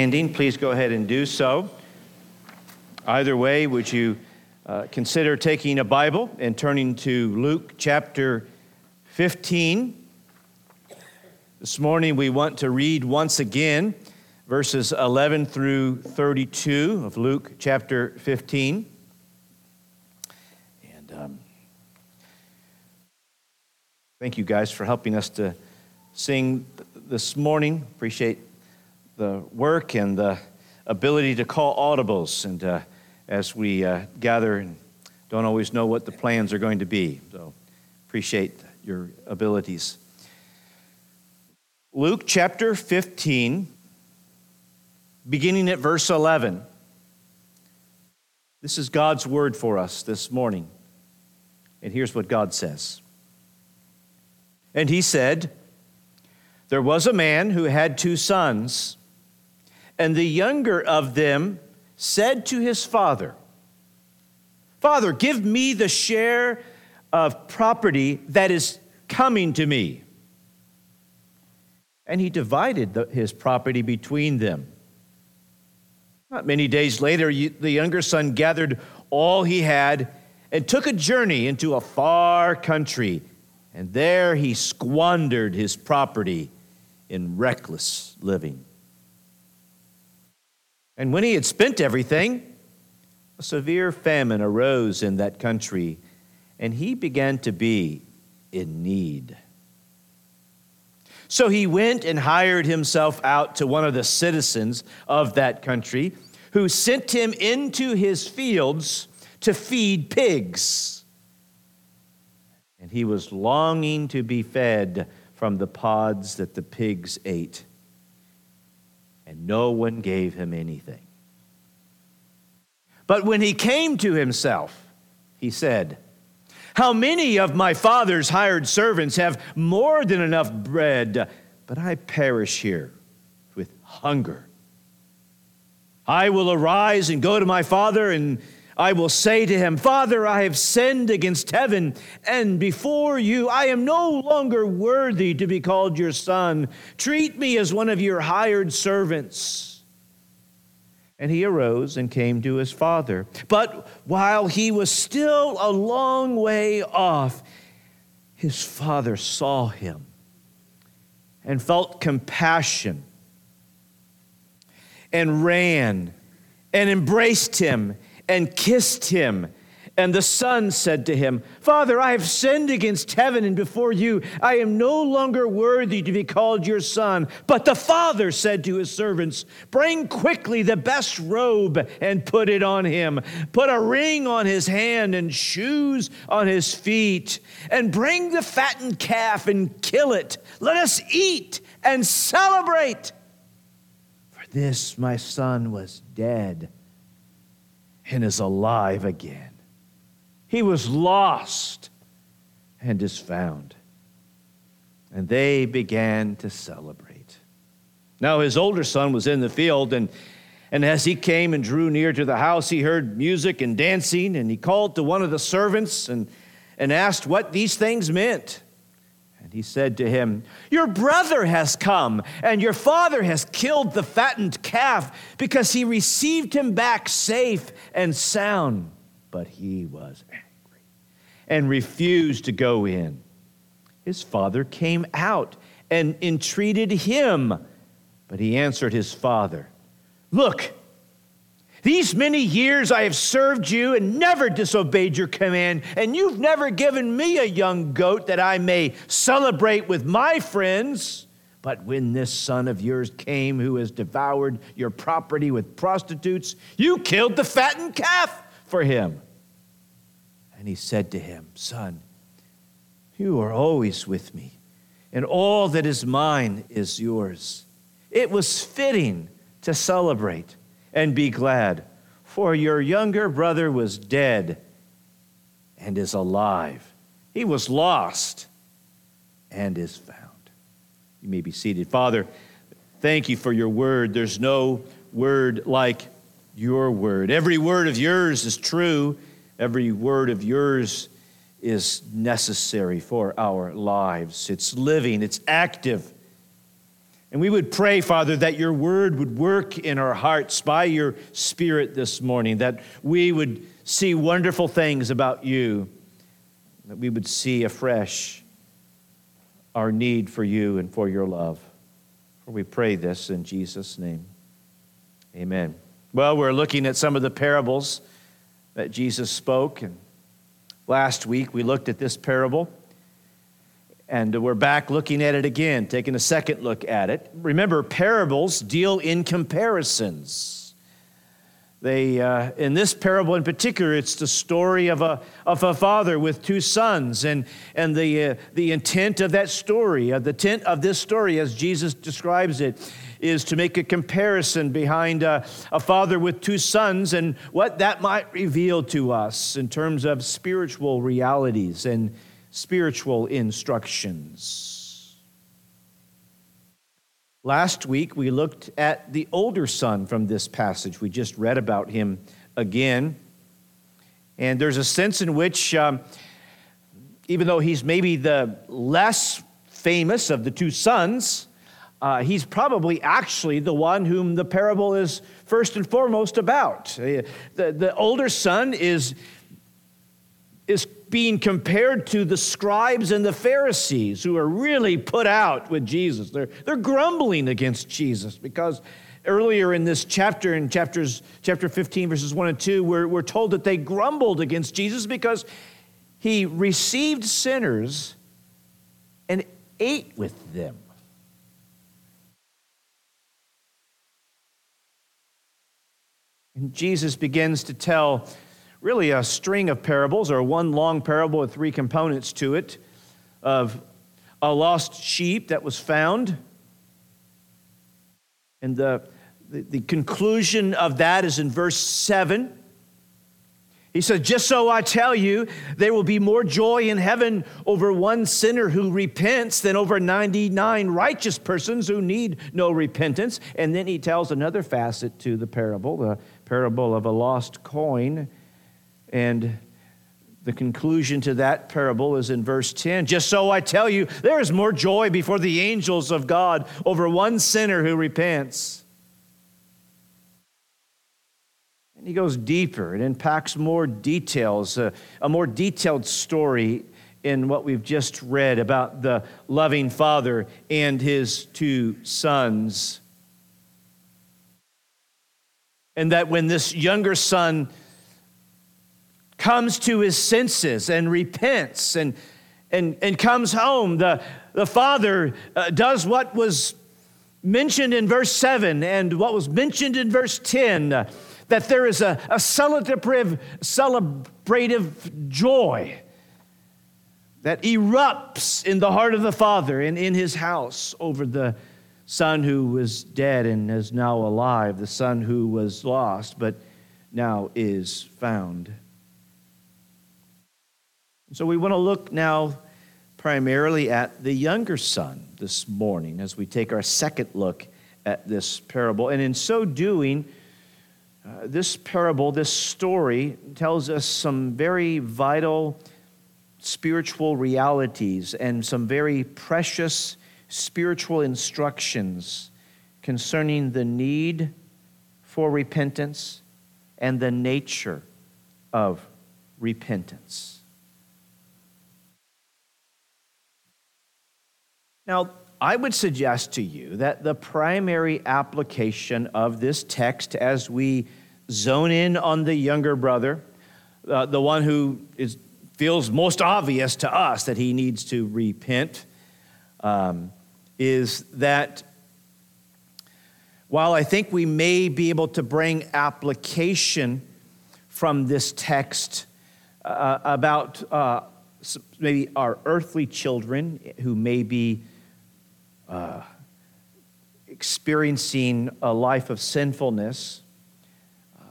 Standing, please go ahead and do so. Either way, would you uh, consider taking a Bible and turning to Luke chapter 15? This morning, we want to read once again verses 11 through 32 of Luke chapter 15. And um, thank you guys for helping us to sing this morning. Appreciate the work and the ability to call audibles. And uh, as we uh, gather and don't always know what the plans are going to be. So appreciate your abilities. Luke chapter 15 beginning at verse 11 this is god's word for us this morning. And here's what god says. And he said there was a man who had two sons and the younger of them said to his father, Father, give me the share of property that is coming to me. And he divided the, his property between them. Not many days later, the younger son gathered all he had and took a journey into a far country. And there he squandered his property in reckless living. And when he had spent everything, a severe famine arose in that country, and he began to be in need. So he went and hired himself out to one of the citizens of that country, who sent him into his fields to feed pigs. And he was longing to be fed from the pods that the pigs ate and no one gave him anything. But when he came to himself, he said, How many of my father's hired servants have more than enough bread, but I perish here with hunger? I will arise and go to my father and I will say to him, Father, I have sinned against heaven and before you. I am no longer worthy to be called your son. Treat me as one of your hired servants. And he arose and came to his father. But while he was still a long way off, his father saw him and felt compassion and ran and embraced him and kissed him. And the son said to him, Father, I have sinned against heaven and before you. I am no longer worthy to be called your son. But the father said to his servants, Bring quickly the best robe and put it on him. Put a ring on his hand and shoes on his feet. And bring the fattened calf and kill it. Let us eat and celebrate. For this my son was dead and is alive again. He was lost and is found. And they began to celebrate. Now, his older son was in the field, and, and as he came and drew near to the house, he heard music and dancing, and he called to one of the servants and, and asked what these things meant. And he said to him, Your brother has come, and your father has killed the fattened calf because he received him back safe and sound. But he was angry and refused to go in. His father came out and entreated him, but he answered his father, Look, these many years I have served you and never disobeyed your command, and you've never given me a young goat that I may celebrate with my friends. But when this son of yours came who has devoured your property with prostitutes, you killed the fattened calf for him. And he said to him, Son, you are always with me, and all that is mine is yours. It was fitting to celebrate and be glad, for your younger brother was dead and is alive. He was lost and is found. You may be seated. Father, thank you for your word. There's no word like your word. Every word of yours is true, every word of yours is necessary for our lives. It's living, it's active. And we would pray, Father, that your word would work in our hearts by your spirit this morning, that we would see wonderful things about you, that we would see afresh our need for you and for your love. For we pray this in Jesus' name. Amen. Well, we're looking at some of the parables that Jesus spoke. And last week we looked at this parable. And we're back looking at it again, taking a second look at it. Remember, parables deal in comparisons. They, uh, in this parable in particular, it's the story of a, of a father with two sons. And, and the, uh, the intent of that story, uh, the intent of this story, as Jesus describes it, is to make a comparison behind a, a father with two sons and what that might reveal to us in terms of spiritual realities and spiritual instructions. Last week, we looked at the older son from this passage. We just read about him again. And there's a sense in which, um, even though he's maybe the less famous of the two sons, uh, he's probably actually the one whom the parable is first and foremost about. Uh, the, the older son is, is being compared to the scribes and the Pharisees who are really put out with Jesus. They're, they're grumbling against Jesus because earlier in this chapter, in chapters, chapter 15, verses 1 and 2, we're, we're told that they grumbled against Jesus because he received sinners and ate with them. And Jesus begins to tell really a string of parables, or one long parable with three components to it, of a lost sheep that was found. And the, the, the conclusion of that is in verse 7. He said, Just so I tell you, there will be more joy in heaven over one sinner who repents than over 99 righteous persons who need no repentance. And then he tells another facet to the parable, the parable of a lost coin. And the conclusion to that parable is in verse 10. Just so I tell you, there is more joy before the angels of God over one sinner who repents. And he goes deeper and unpacks more details, uh, a more detailed story in what we've just read about the loving father and his two sons. And that when this younger son comes to his senses and repents and, and, and comes home. The, the father uh, does what was mentioned in verse 7 and what was mentioned in verse 10 uh, that there is a, a celebrative, celebrative joy that erupts in the heart of the father and in his house over the son who was dead and is now alive, the son who was lost but now is found. So we want to look now primarily at the younger son this morning as we take our second look at this parable. And in so doing, uh, this parable, this story, tells us some very vital spiritual realities and some very precious spiritual instructions concerning the need for repentance and the nature of repentance. Now, I would suggest to you that the primary application of this text as we zone in on the younger brother, uh, the one who is, feels most obvious to us that he needs to repent, um, is that while I think we may be able to bring application from this text uh, about uh, maybe our earthly children who may be uh, experiencing a life of sinfulness. Uh,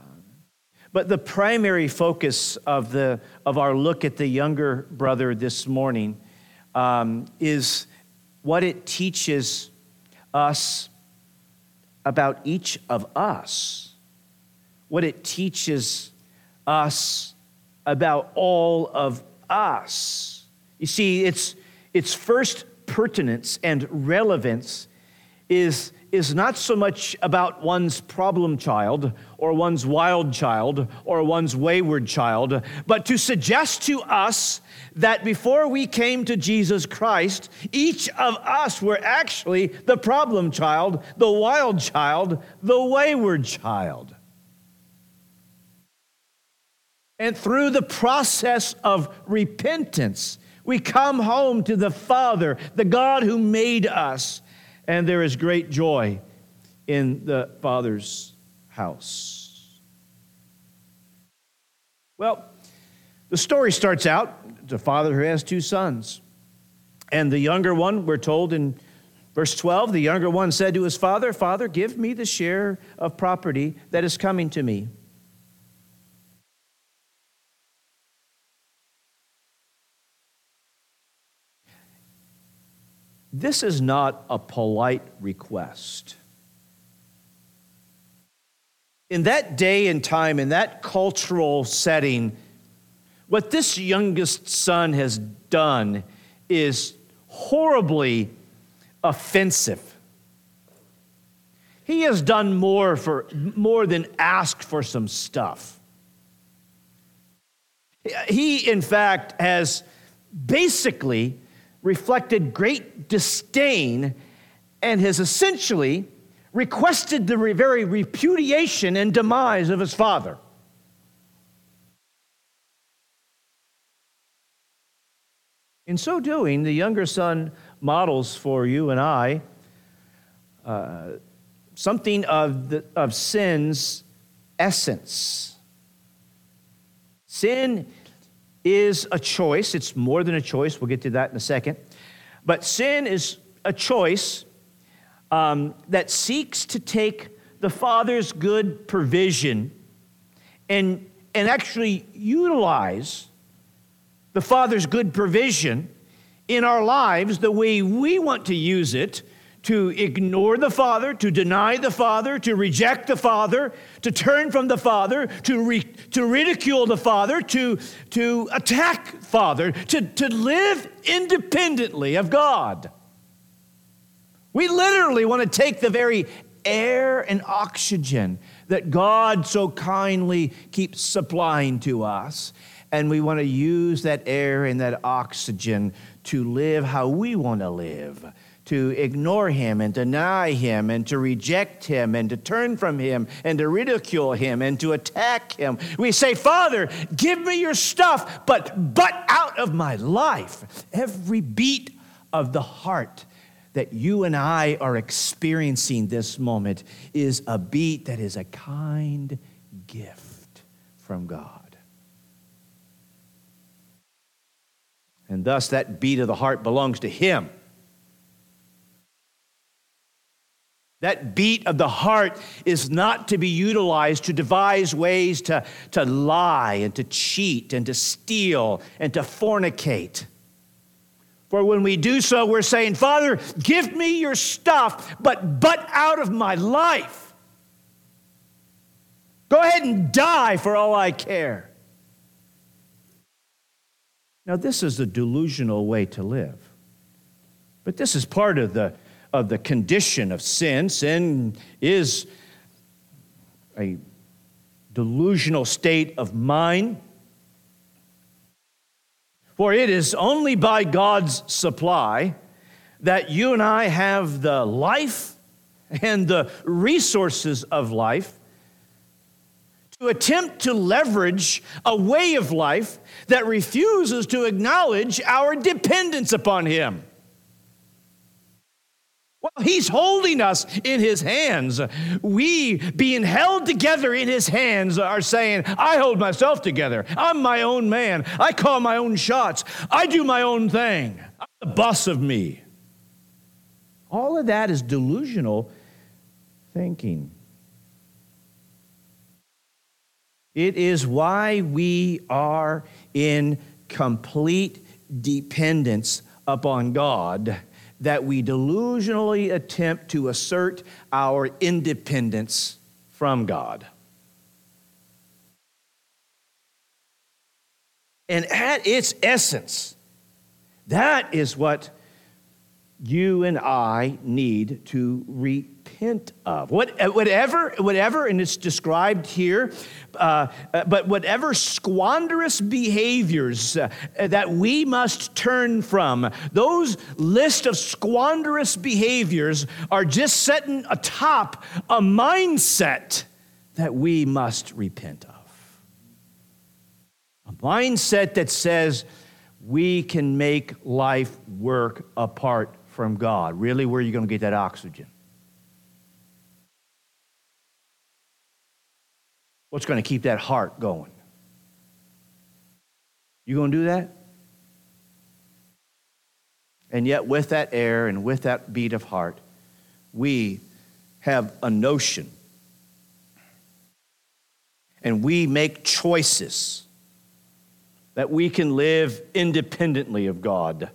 but the primary focus of, the, of our look at the younger brother this morning um, is what it teaches us about each of us, what it teaches us about all of us. You see, its, its first pertinence and relevance is, is not so much about one's problem child or one's wild child or one's wayward child, but to suggest to us that before we came to Jesus Christ, each of us were actually the problem child, the wild child, the wayward child. And through the process of repentance, we come home to the Father, the God who made us, and there is great joy in the Father's house. Well, the story starts out the father who has two sons. And the younger one, we're told in verse 12, the younger one said to his father, Father, give me the share of property that is coming to me. This is not a polite request. In that day and time, in that cultural setting, what this youngest son has done is horribly offensive. He has done more for more than ask for some stuff. He, in fact, has basically reflected great disdain and has essentially requested the very repudiation and demise of his father. In so doing, the younger son models for you and I uh, something of, the, of sin's essence. Sin is a choice. It's more than a choice. We'll get to that in a second. But sin is a choice um, that seeks to take the Father's good provision and, and actually utilize the Father's good provision in our lives the way we want to use it to ignore the Father, to deny the Father, to reject the Father, to turn from the Father, to, re, to ridicule the Father, to, to attack Father, to, to live independently of God. We literally want to take the very air and oxygen that God so kindly keeps supplying to us, and we want to use that air and that oxygen to live how we want to live to ignore him and deny him and to reject him and to turn from him and to ridicule him and to attack him. We say, Father, give me your stuff, but but out of my life. Every beat of the heart that you and I are experiencing this moment is a beat that is a kind gift from God. And thus, that beat of the heart belongs to Him. That beat of the heart is not to be utilized to devise ways to, to lie and to cheat and to steal and to fornicate. For when we do so, we're saying, Father, give me your stuff, but but out of my life. Go ahead and die for all I care. Now, this is a delusional way to live. But this is part of the of the condition of sin. Sin is a delusional state of mind. For it is only by God's supply that you and I have the life and the resources of life to attempt to leverage a way of life that refuses to acknowledge our dependence upon Him. Well, he's holding us in his hands. We, being held together in his hands, are saying, I hold myself together. I'm my own man. I call my own shots. I do my own thing. I'm the boss of me. All of that is delusional thinking. It is why we are in complete dependence upon God that we delusionally attempt to assert our independence from God. And at its essence, that is what you and I need to repent of. What, whatever, whatever, and it's described here, uh, uh, but whatever squanderous behaviors uh, that we must turn from, those list of squanderous behaviors are just setting atop a mindset that we must repent of. A mindset that says we can make life work apart from God. Really, where are you going to get that oxygen? What's going to keep that heart going? You going to do that? And yet, with that air and with that beat of heart, we have a notion. And we make choices that we can live independently of God.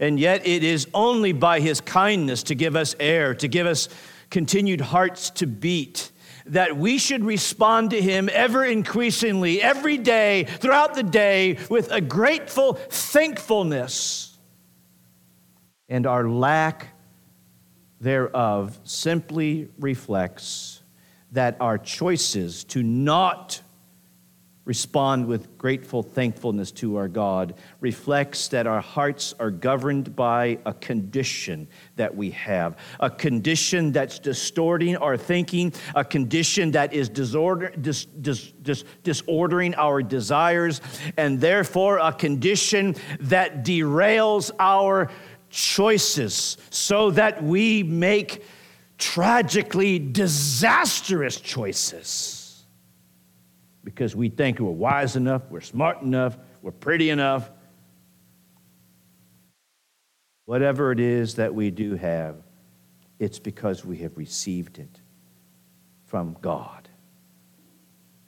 And yet, it is only by His kindness to give us air, to give us continued hearts to beat, that we should respond to Him ever increasingly, every day, throughout the day, with a grateful thankfulness. And our lack thereof simply reflects that our choices to not respond with grateful thankfulness to our God reflects that our hearts are governed by a condition that we have, a condition that's distorting our thinking, a condition that is disorder, dis, dis, dis, disordering our desires, and therefore a condition that derails our choices so that we make tragically disastrous choices because we think we're wise enough, we're smart enough, we're pretty enough. Whatever it is that we do have, it's because we have received it from God.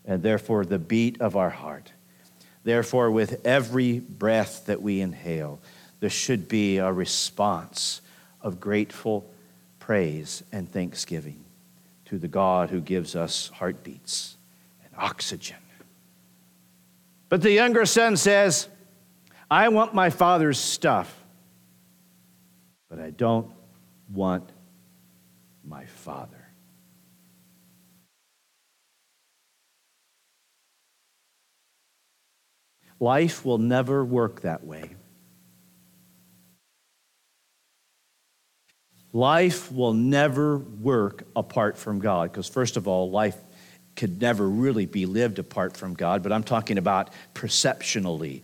And therefore, the beat of our heart, therefore, with every breath that we inhale, there should be a response of grateful praise and thanksgiving to the God who gives us heartbeats oxygen. But the younger son says, I want my father's stuff, but I don't want my father. Life will never work that way. Life will never work apart from God because, first of all, life could never really be lived apart from God, but I'm talking about perceptionally.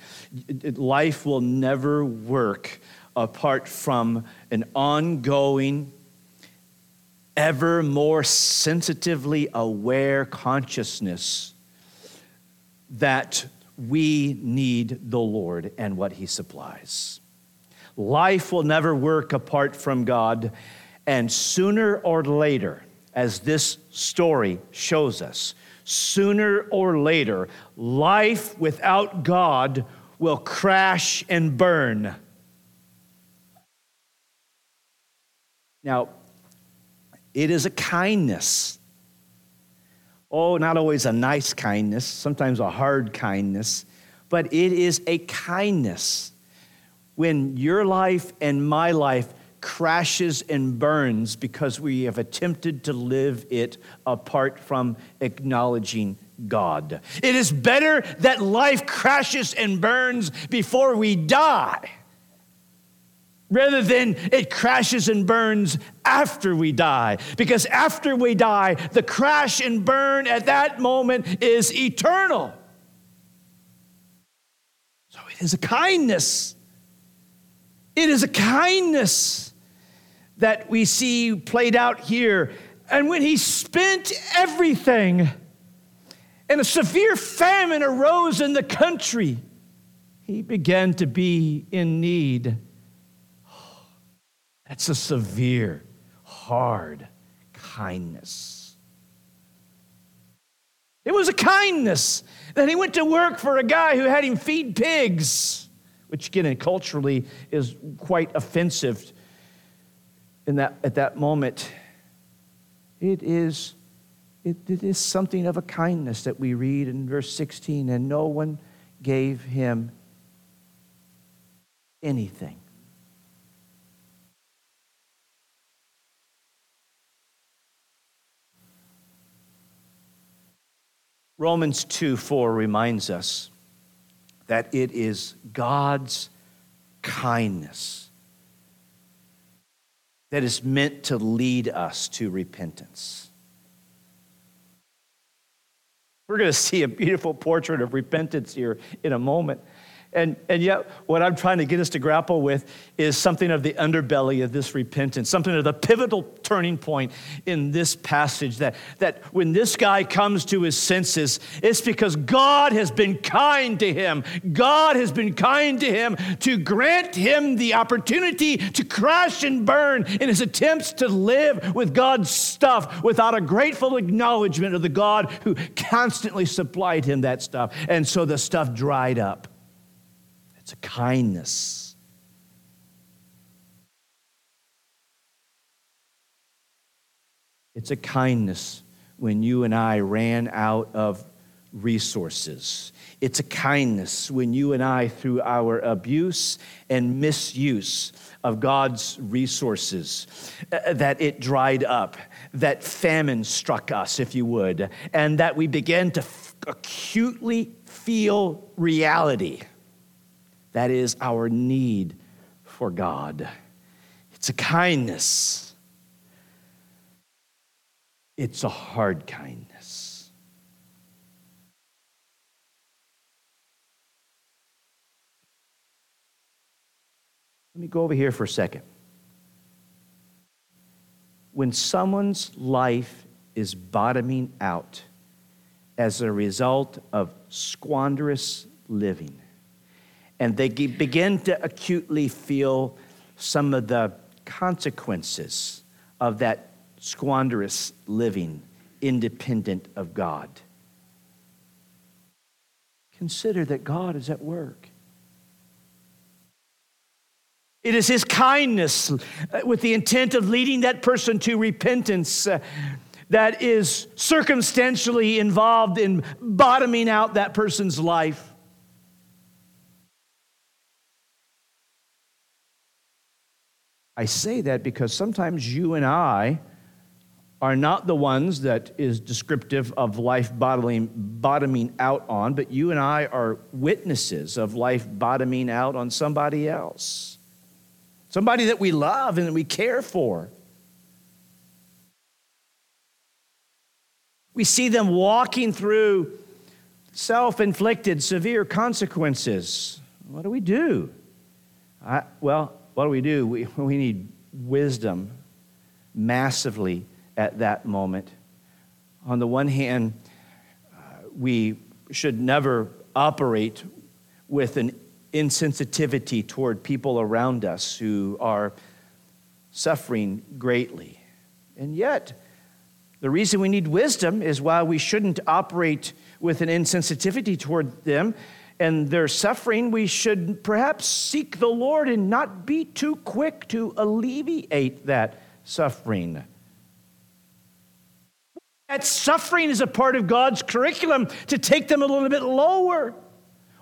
Life will never work apart from an ongoing, ever more sensitively aware consciousness that we need the Lord and what He supplies. Life will never work apart from God, and sooner or later, as this story shows us. Sooner or later, life without God will crash and burn. Now, it is a kindness. Oh, not always a nice kindness, sometimes a hard kindness, but it is a kindness when your life and my life crashes and burns because we have attempted to live it apart from acknowledging God. It is better that life crashes and burns before we die rather than it crashes and burns after we die. Because after we die, the crash and burn at that moment is eternal. So it is a kindness. It is a kindness that we see played out here. And when he spent everything, and a severe famine arose in the country, he began to be in need. That's a severe, hard kindness. It was a kindness that he went to work for a guy who had him feed pigs, which again, culturally is quite offensive in that, at that moment, it is, it, it is something of a kindness that we read in verse 16, and no one gave him anything. Romans 2 4 reminds us that it is God's kindness that is meant to lead us to repentance. We're going to see a beautiful portrait of repentance here in a moment. And, and yet, what I'm trying to get us to grapple with is something of the underbelly of this repentance, something of the pivotal turning point in this passage that, that when this guy comes to his senses, it's because God has been kind to him. God has been kind to him to grant him the opportunity to crash and burn in his attempts to live with God's stuff without a grateful acknowledgement of the God who constantly supplied him that stuff. And so the stuff dried up. It's a kindness. It's a kindness when you and I ran out of resources. It's a kindness when you and I, through our abuse and misuse of God's resources, uh, that it dried up, that famine struck us, if you would, and that we began to f- acutely feel reality. That is our need for God. It's a kindness, it's a hard kindness. Let me go over here for a second. When someone's life is bottoming out as a result of squanderous living, and they begin to acutely feel some of the consequences of that squanderous living independent of God. Consider that God is at work. It is His kindness uh, with the intent of leading that person to repentance uh, that is circumstantially involved in bottoming out that person's life. I say that because sometimes you and I are not the ones that is descriptive of life bottoming, bottoming out on, but you and I are witnesses of life bottoming out on somebody else. Somebody that we love and that we care for. We see them walking through self inflicted severe consequences. What do we do? I, well, what do we do? We, we need wisdom massively at that moment. On the one hand, uh, we should never operate with an insensitivity toward people around us who are suffering greatly. And yet, the reason we need wisdom is why we shouldn't operate with an insensitivity toward them and their suffering, we should perhaps seek the Lord and not be too quick to alleviate that suffering. That suffering is a part of God's curriculum to take them a little bit lower.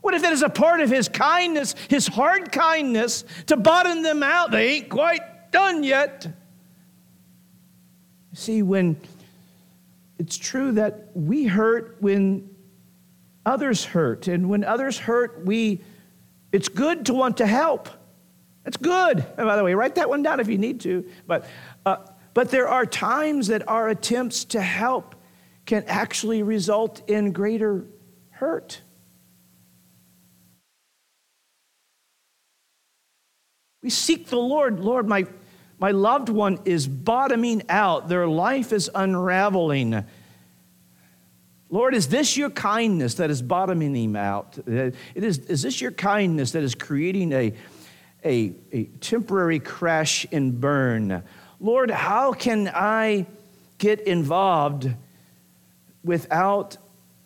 What if that is a part of His kindness, His hard kindness, to bottom them out? They ain't quite done yet. See, when it's true that we hurt when others hurt. And when others hurt, we it's good to want to help. It's good. And by the way, write that one down if you need to. But uh, but there are times that our attempts to help can actually result in greater hurt. We seek the Lord. Lord, my, my loved one is bottoming out. Their life is unraveling. Lord, is this your kindness that is bottoming him out? It is, is this your kindness that is creating a, a, a temporary crash and burn? Lord, how can I get involved without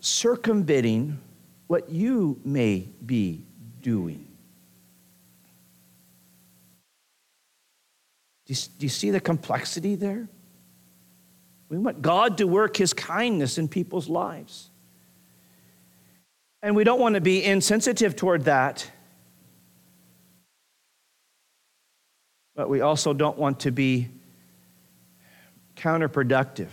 circumventing what you may be doing? Do you, do you see the complexity there? We want God to work his kindness in people's lives. And we don't want to be insensitive toward that. But we also don't want to be counterproductive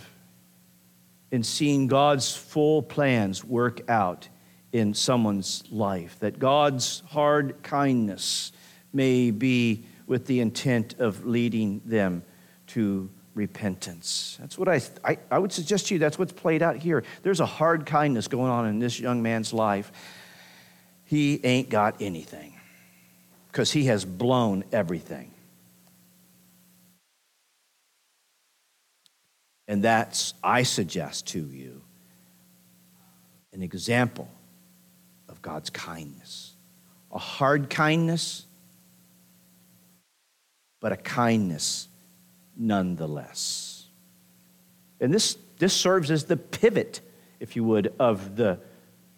in seeing God's full plans work out in someone's life, that God's hard kindness may be with the intent of leading them to repentance. That's what I, I, I, would suggest to you, that's what's played out here. There's a hard kindness going on in this young man's life. He ain't got anything because he has blown everything. And that's, I suggest to you, an example of God's kindness. A hard kindness, but a kindness nonetheless. And this, this serves as the pivot, if you would, of the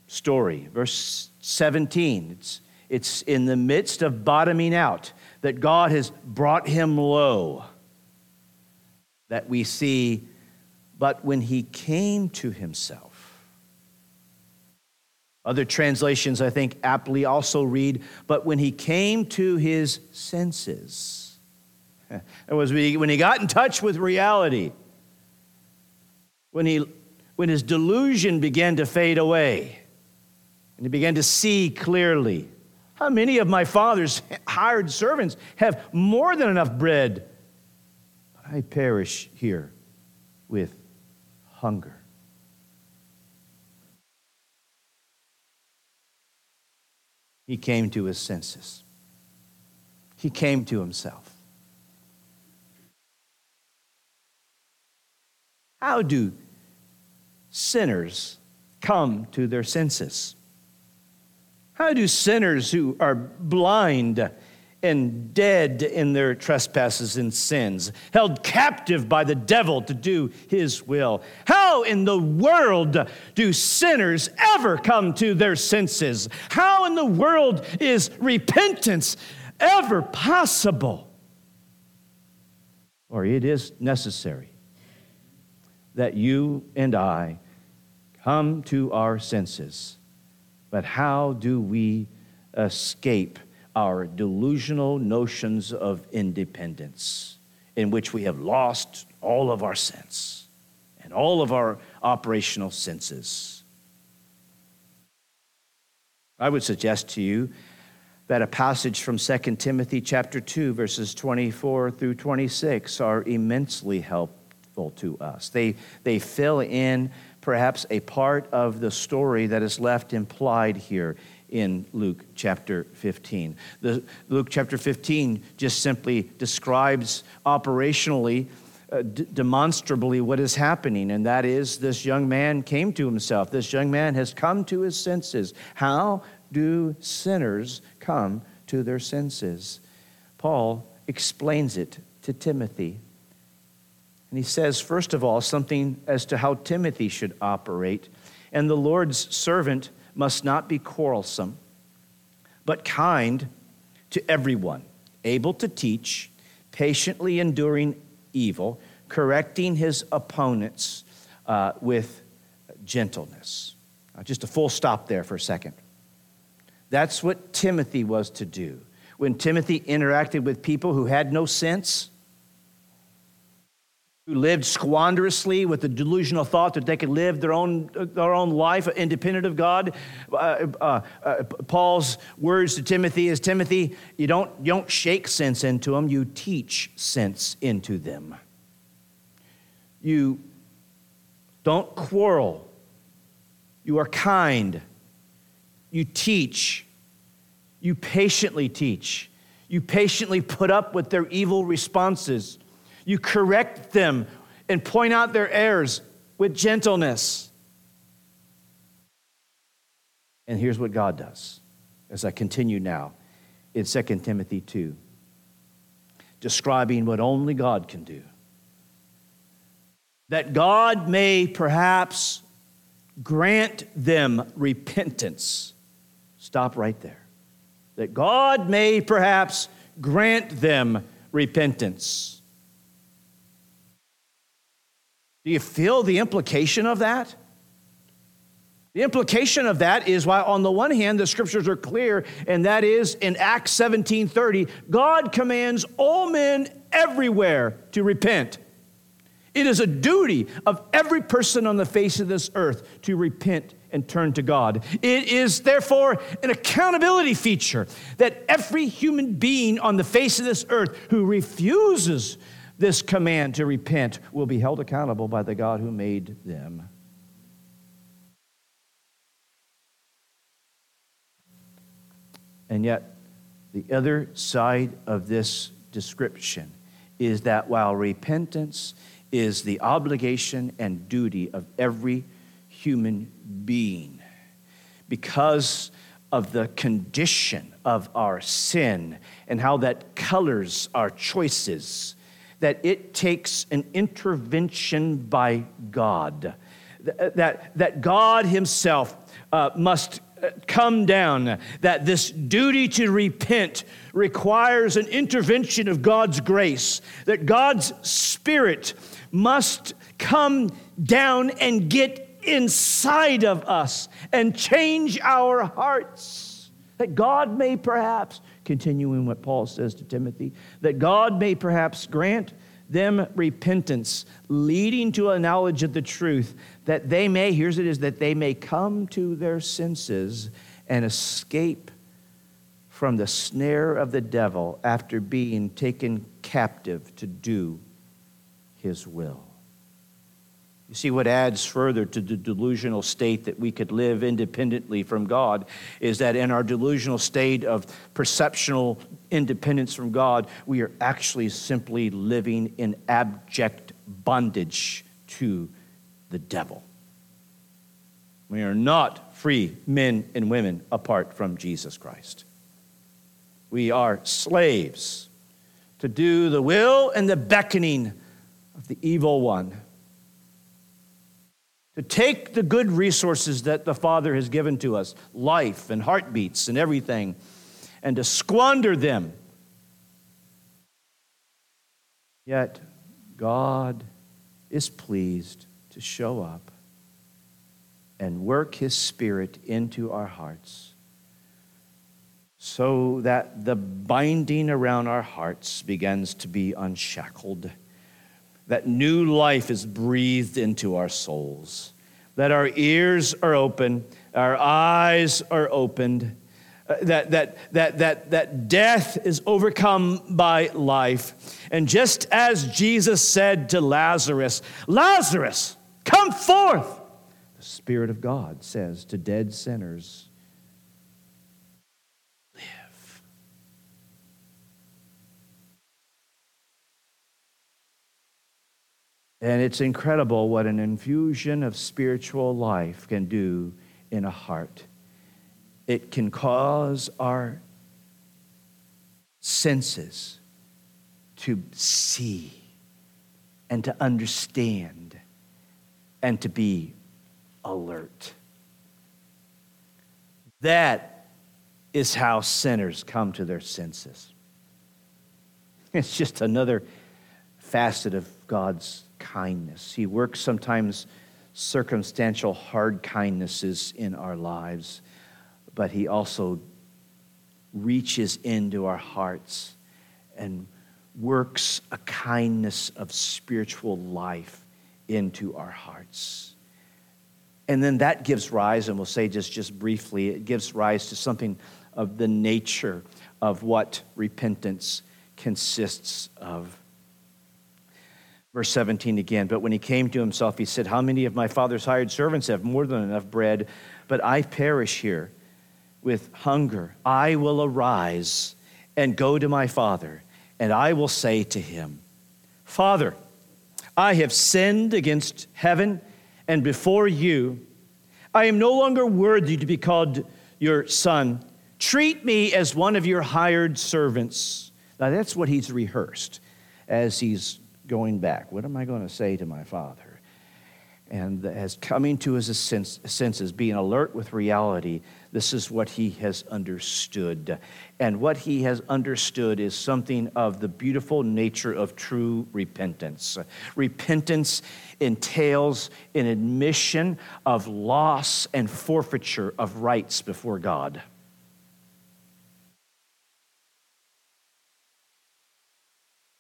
story. Verse 17, it's, it's in the midst of bottoming out that God has brought him low that we see but when he came to himself. Other translations, I think, aptly also read, but when he came to his senses. It was when he got in touch with reality, when, he, when his delusion began to fade away, and he began to see clearly. How many of my father's hired servants have more than enough bread? But I perish here with hunger. He came to his senses. He came to himself. How do sinners come to their senses? How do sinners who are blind and dead in their trespasses and sins, held captive by the devil to do his will. How in the world do sinners ever come to their senses? How in the world is repentance ever possible? Or it is necessary that you and I come to our senses. But how do we escape? our delusional notions of independence, in which we have lost all of our sense and all of our operational senses. I would suggest to you that a passage from 2 Timothy chapter 2 verses 24 through 26 are immensely helpful to us. They they fill in perhaps a part of the story that is left implied here in Luke chapter 15. The, Luke chapter 15 just simply describes operationally, uh, d- demonstrably, what is happening, and that is this young man came to himself. This young man has come to his senses. How do sinners come to their senses? Paul explains it to Timothy. And he says, first of all, something as to how Timothy should operate. And the Lord's servant must not be quarrelsome, but kind to everyone, able to teach, patiently enduring evil, correcting his opponents uh, with gentleness. Now, just a full stop there for a second. That's what Timothy was to do. When Timothy interacted with people who had no sense, who lived squanderously with the delusional thought that they could live their own, their own life independent of God. Uh, uh, uh, Paul's words to Timothy is Timothy, you don't, you don't shake sense into them, you teach sense into them. You don't quarrel, you are kind, you teach, you patiently teach, you patiently put up with their evil responses. You correct them and point out their errors with gentleness. And here's what God does as I continue now in 2 Timothy 2, describing what only God can do. That God may perhaps grant them repentance. Stop right there. That God may perhaps grant them repentance. Do you feel the implication of that? The implication of that is why, on the one hand, the scriptures are clear, and that is in Acts 17 30, God commands all men everywhere to repent. It is a duty of every person on the face of this earth to repent and turn to God. It is therefore an accountability feature that every human being on the face of this earth who refuses this command to repent will be held accountable by the God who made them. And yet, the other side of this description is that while repentance is the obligation and duty of every human being, because of the condition of our sin and how that colors our choices, that it takes an intervention by God. That, that God Himself uh, must come down, that this duty to repent requires an intervention of God's grace, that God's Spirit must come down and get inside of us and change our hearts. That God may perhaps, continuing what Paul says to Timothy, that God may perhaps grant them repentance, leading to a knowledge of the truth, that they may, here's it is, that they may come to their senses and escape from the snare of the devil after being taken captive to do his will. You see, what adds further to the delusional state that we could live independently from God is that in our delusional state of perceptional independence from God, we are actually simply living in abject bondage to the devil. We are not free men and women apart from Jesus Christ. We are slaves to do the will and the beckoning of the evil one to take the good resources that the Father has given to us life and heartbeats and everything and to squander them. Yet, God is pleased to show up and work His Spirit into our hearts so that the binding around our hearts begins to be unshackled that new life is breathed into our souls, that our ears are open, our eyes are opened, uh, that, that, that, that, that death is overcome by life. And just as Jesus said to Lazarus, Lazarus, come forth, the Spirit of God says to dead sinners, And it's incredible what an infusion of spiritual life can do in a heart. It can cause our senses to see and to understand and to be alert. That is how sinners come to their senses. It's just another facet of God's kindness. He works sometimes circumstantial hard kindnesses in our lives, but He also reaches into our hearts and works a kindness of spiritual life into our hearts. And then that gives rise, and we'll say just, just briefly, it gives rise to something of the nature of what repentance consists of. Verse 17 again, but when he came to himself, he said, How many of my father's hired servants have more than enough bread, but I perish here with hunger? I will arise and go to my father, and I will say to him, Father, I have sinned against heaven and before you. I am no longer worthy to be called your son. Treat me as one of your hired servants. Now, that's what he's rehearsed as he's going back. What am I going to say to my father? And as coming to his senses, being alert with reality, this is what he has understood. And what he has understood is something of the beautiful nature of true repentance. Repentance entails an admission of loss and forfeiture of rights before God.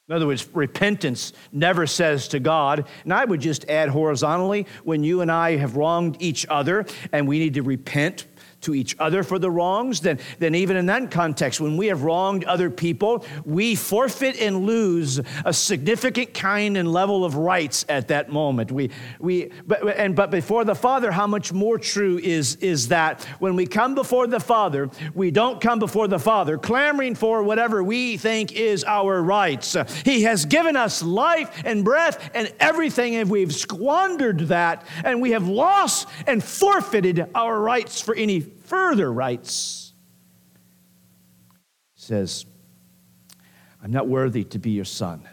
In other words, repentance never says to God, and I would just add horizontally, when you and I have wronged each other and we need to repent to each other for the wrongs, then, then even in that context, when we have wronged other people, we forfeit and lose a significant kind and level of rights at that moment. We, we, but, and, but before the Father, how much more true is, is that when we come before the Father, we don't come before the Father clamoring for whatever we think is our rights. He has given us life and breath and everything, and we've squandered that, and we have lost and forfeited our rights for any further rights, says, I'm not worthy to be your son.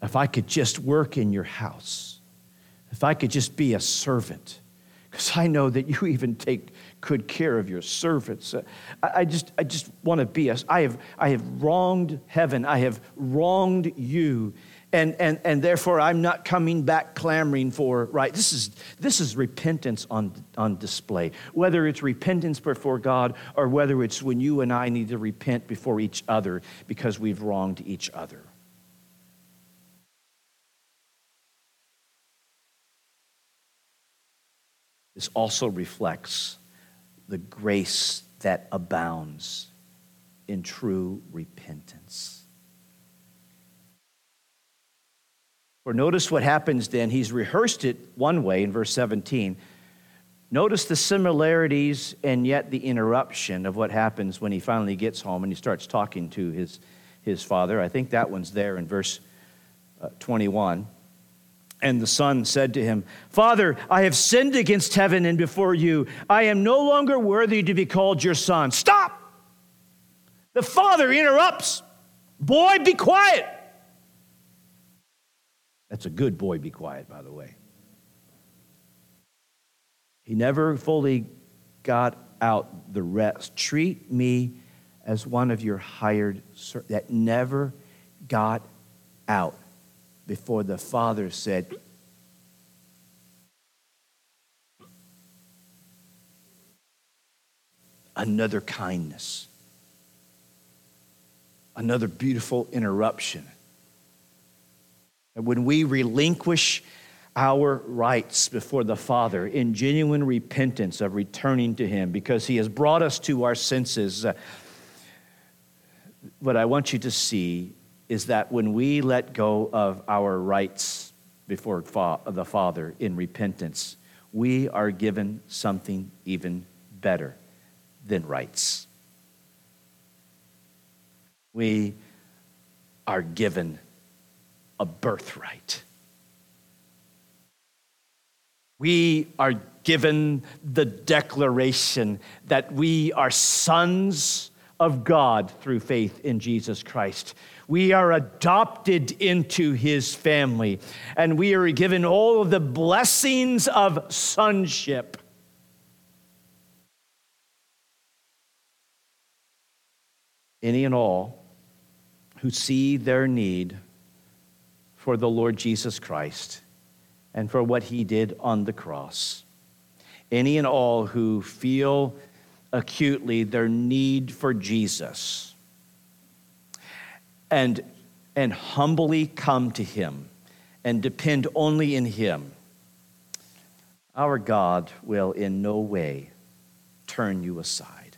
If I could just work in your house, if I could just be a servant, because I know that you even take good care of your servants. Uh, I, just, I just want to be a, I have, I have wronged heaven. I have wronged you and, and, and therefore I'm not coming back clamoring for, right? This is, this is repentance on, on display. Whether it's repentance before God or whether it's when you and I need to repent before each other because we've wronged each other. This also reflects the grace that abounds in true repentance. For notice what happens then. He's rehearsed it one way in verse 17. Notice the similarities and yet the interruption of what happens when he finally gets home and he starts talking to his, his father. I think that one's there in verse uh, 21. And the son said to him, Father, I have sinned against heaven and before you. I am no longer worthy to be called your son. Stop! The father interrupts. Boy, be quiet. That's a good boy, be quiet, by the way. He never fully got out the rest. Treat me as one of your hired servants. That never got out before the father said, Another kindness, another beautiful interruption when we relinquish our rights before the Father in genuine repentance of returning to Him because He has brought us to our senses, uh, what I want you to see is that when we let go of our rights before the Father in repentance, we are given something even better than rights. We are given a birthright. We are given the declaration that we are sons of God through faith in Jesus Christ. We are adopted into his family, and we are given all of the blessings of sonship. Any and all who see their need for the Lord Jesus Christ and for what he did on the cross. Any and all who feel acutely their need for Jesus and, and humbly come to him and depend only in him, our God will in no way turn you aside.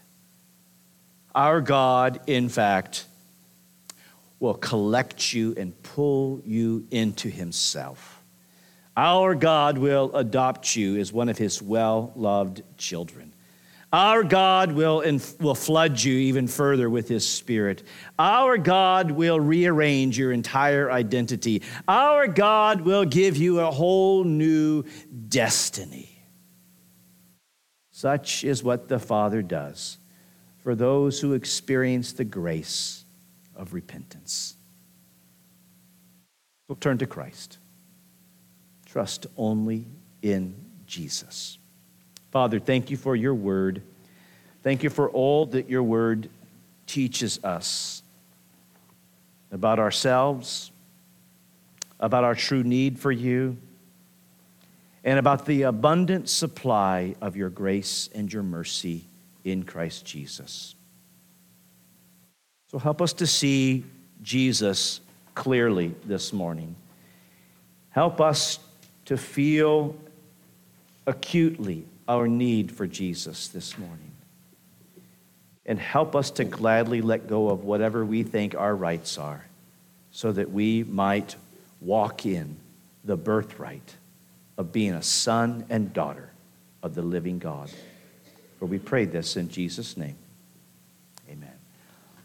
Our God, in fact, will collect you and pull you into himself. Our God will adopt you as one of his well loved children. Our God will, inf- will flood you even further with his spirit. Our God will rearrange your entire identity. Our God will give you a whole new destiny. Such is what the Father does for those who experience the grace of repentance. So turn to Christ. Trust only in Jesus. Father, thank you for your word. Thank you for all that your word teaches us about ourselves, about our true need for you, and about the abundant supply of your grace and your mercy in Christ Jesus. So help us to see Jesus clearly this morning. Help us to feel acutely our need for Jesus this morning. And help us to gladly let go of whatever we think our rights are so that we might walk in the birthright of being a son and daughter of the living God. For we pray this in Jesus' name.